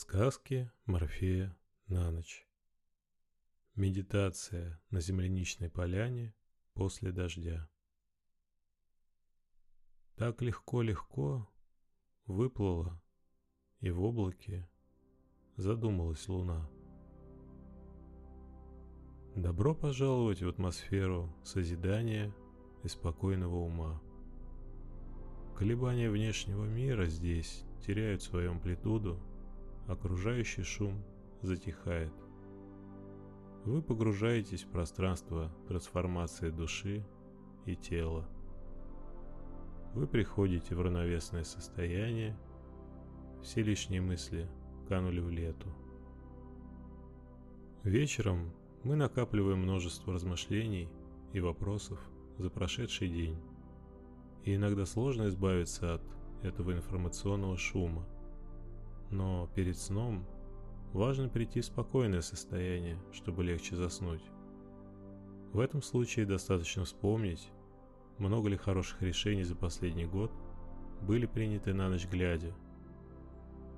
Сказки Морфея на ночь. Медитация на земляничной поляне после дождя. Так легко-легко выплыла, и в облаке задумалась луна. Добро пожаловать в атмосферу созидания и спокойного ума. Колебания внешнего мира здесь теряют свою амплитуду окружающий шум затихает. Вы погружаетесь в пространство трансформации души и тела. Вы приходите в равновесное состояние, все лишние мысли канули в лету. Вечером мы накапливаем множество размышлений и вопросов за прошедший день. И иногда сложно избавиться от этого информационного шума – но перед сном важно прийти в спокойное состояние, чтобы легче заснуть. В этом случае достаточно вспомнить, много ли хороших решений за последний год были приняты на ночь глядя.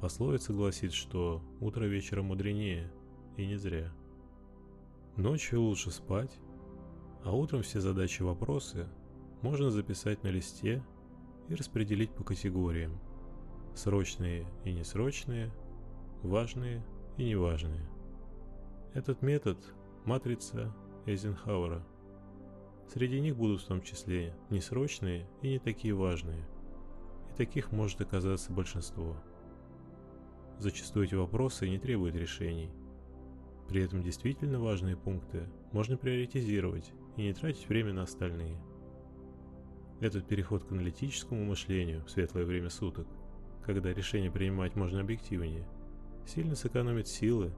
Пословица гласит, что утро вечера мудренее, и не зря. Ночью лучше спать, а утром все задачи и вопросы можно записать на листе и распределить по категориям – срочные и несрочные, важные и неважные. Этот метод – матрица Эйзенхауэра. Среди них будут в том числе несрочные и не такие важные. И таких может оказаться большинство. Зачастую эти вопросы не требуют решений. При этом действительно важные пункты можно приоритизировать и не тратить время на остальные. Этот переход к аналитическому мышлению в светлое время суток – когда решение принимать можно объективнее, сильно сэкономит силы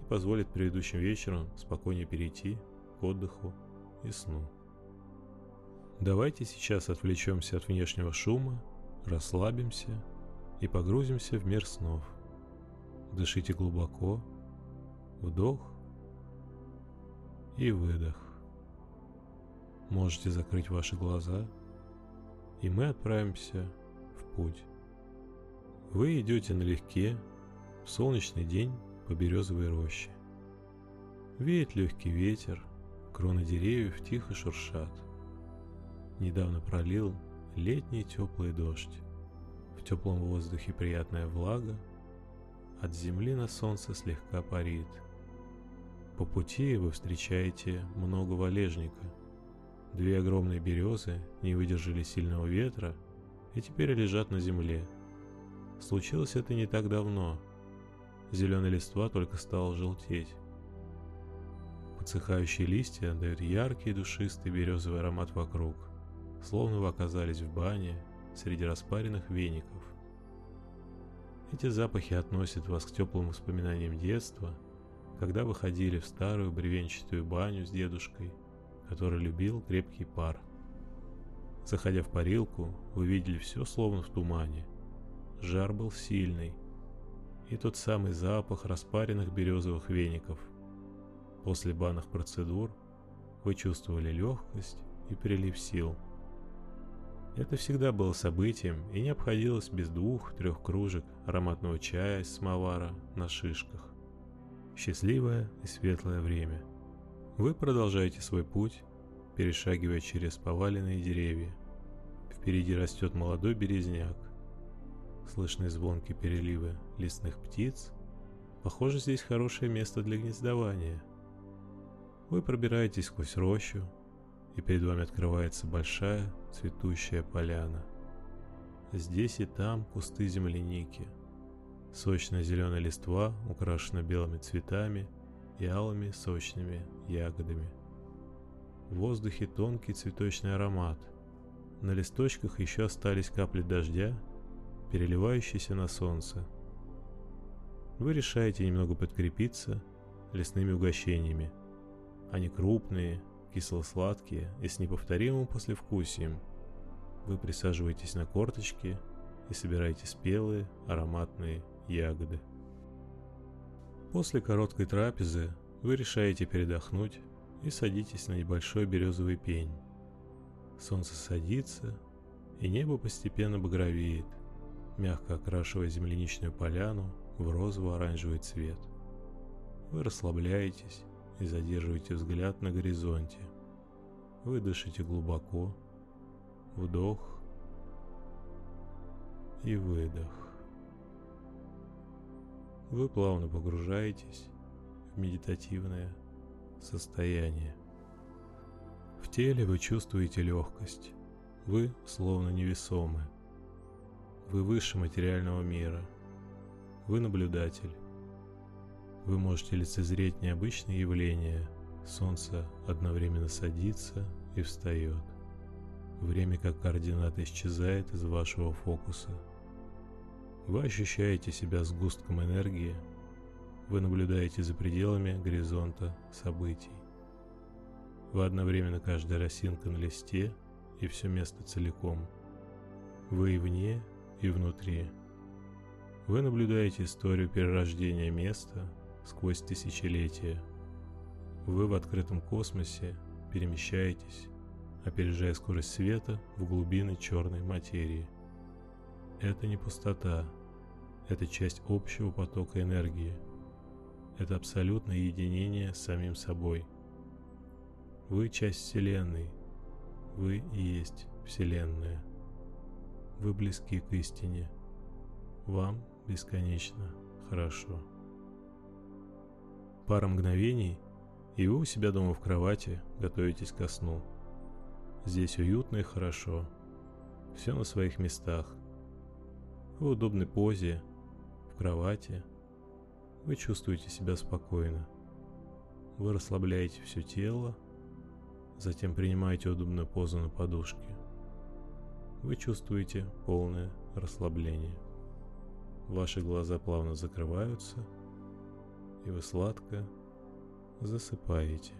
и позволит предыдущим вечером спокойнее перейти к отдыху и сну. Давайте сейчас отвлечемся от внешнего шума, расслабимся и погрузимся в мир снов. Дышите глубоко, вдох и выдох. Можете закрыть ваши глаза, и мы отправимся в путь. Вы идете налегке, в солнечный день по березовой роще. Веет легкий ветер, кроны деревьев тихо шуршат. Недавно пролил летний теплый дождь. В теплом воздухе приятная влага, от земли на солнце слегка парит. По пути вы встречаете много валежника. Две огромные березы не выдержали сильного ветра и теперь лежат на земле – Случилось это не так давно. Зеленый листва только стал желтеть. Подсыхающие листья дают яркий душистый березовый аромат вокруг, словно вы оказались в бане среди распаренных веников. Эти запахи относят вас к теплым воспоминаниям детства, когда вы ходили в старую бревенчатую баню с дедушкой, который любил крепкий пар. Заходя в парилку, вы видели все словно в тумане – Жар был сильный. И тот самый запах распаренных березовых веников. После банных процедур вы чувствовали легкость и прилив сил. Это всегда было событием и не обходилось без двух-трех кружек ароматного чая из самовара на шишках. Счастливое и светлое время. Вы продолжаете свой путь, перешагивая через поваленные деревья. Впереди растет молодой березняк слышны звонкие переливы лесных птиц. Похоже, здесь хорошее место для гнездования. Вы пробираетесь сквозь рощу, и перед вами открывается большая цветущая поляна. Здесь и там кусты земляники. Сочная зеленая листва украшена белыми цветами и алыми сочными ягодами. В воздухе тонкий цветочный аромат. На листочках еще остались капли дождя переливающийся на солнце. Вы решаете немного подкрепиться лесными угощениями. Они крупные, кисло-сладкие и с неповторимым послевкусием. Вы присаживаетесь на корточки и собираете спелые ароматные ягоды. После короткой трапезы вы решаете передохнуть и садитесь на небольшой березовый пень. Солнце садится, и небо постепенно багровеет мягко окрашивая земляничную поляну в розово-оранжевый цвет. Вы расслабляетесь и задерживаете взгляд на горизонте. Вы дышите глубоко. Вдох и выдох. Вы плавно погружаетесь в медитативное состояние. В теле вы чувствуете легкость. Вы словно невесомы. Вы выше материального мира. Вы наблюдатель. Вы можете лицезреть необычные явления. Солнце одновременно садится и встает. Время как координата исчезает из вашего фокуса. Вы ощущаете себя сгустком энергии. Вы наблюдаете за пределами горизонта событий. Вы одновременно каждая росинка на листе и все место целиком. Вы и вне, и внутри. Вы наблюдаете историю перерождения места сквозь тысячелетия. Вы в открытом космосе перемещаетесь, опережая скорость света в глубины черной материи. Это не пустота, это часть общего потока энергии. Это абсолютное единение с самим собой. Вы часть Вселенной. Вы и есть Вселенная. Вы близки к истине. Вам бесконечно хорошо. Пара мгновений, и вы у себя дома в кровати готовитесь ко сну. Здесь уютно и хорошо. Все на своих местах. В удобной позе, в кровати. Вы чувствуете себя спокойно. Вы расслабляете все тело, затем принимаете удобную позу на подушке вы чувствуете полное расслабление. Ваши глаза плавно закрываются, и вы сладко засыпаете.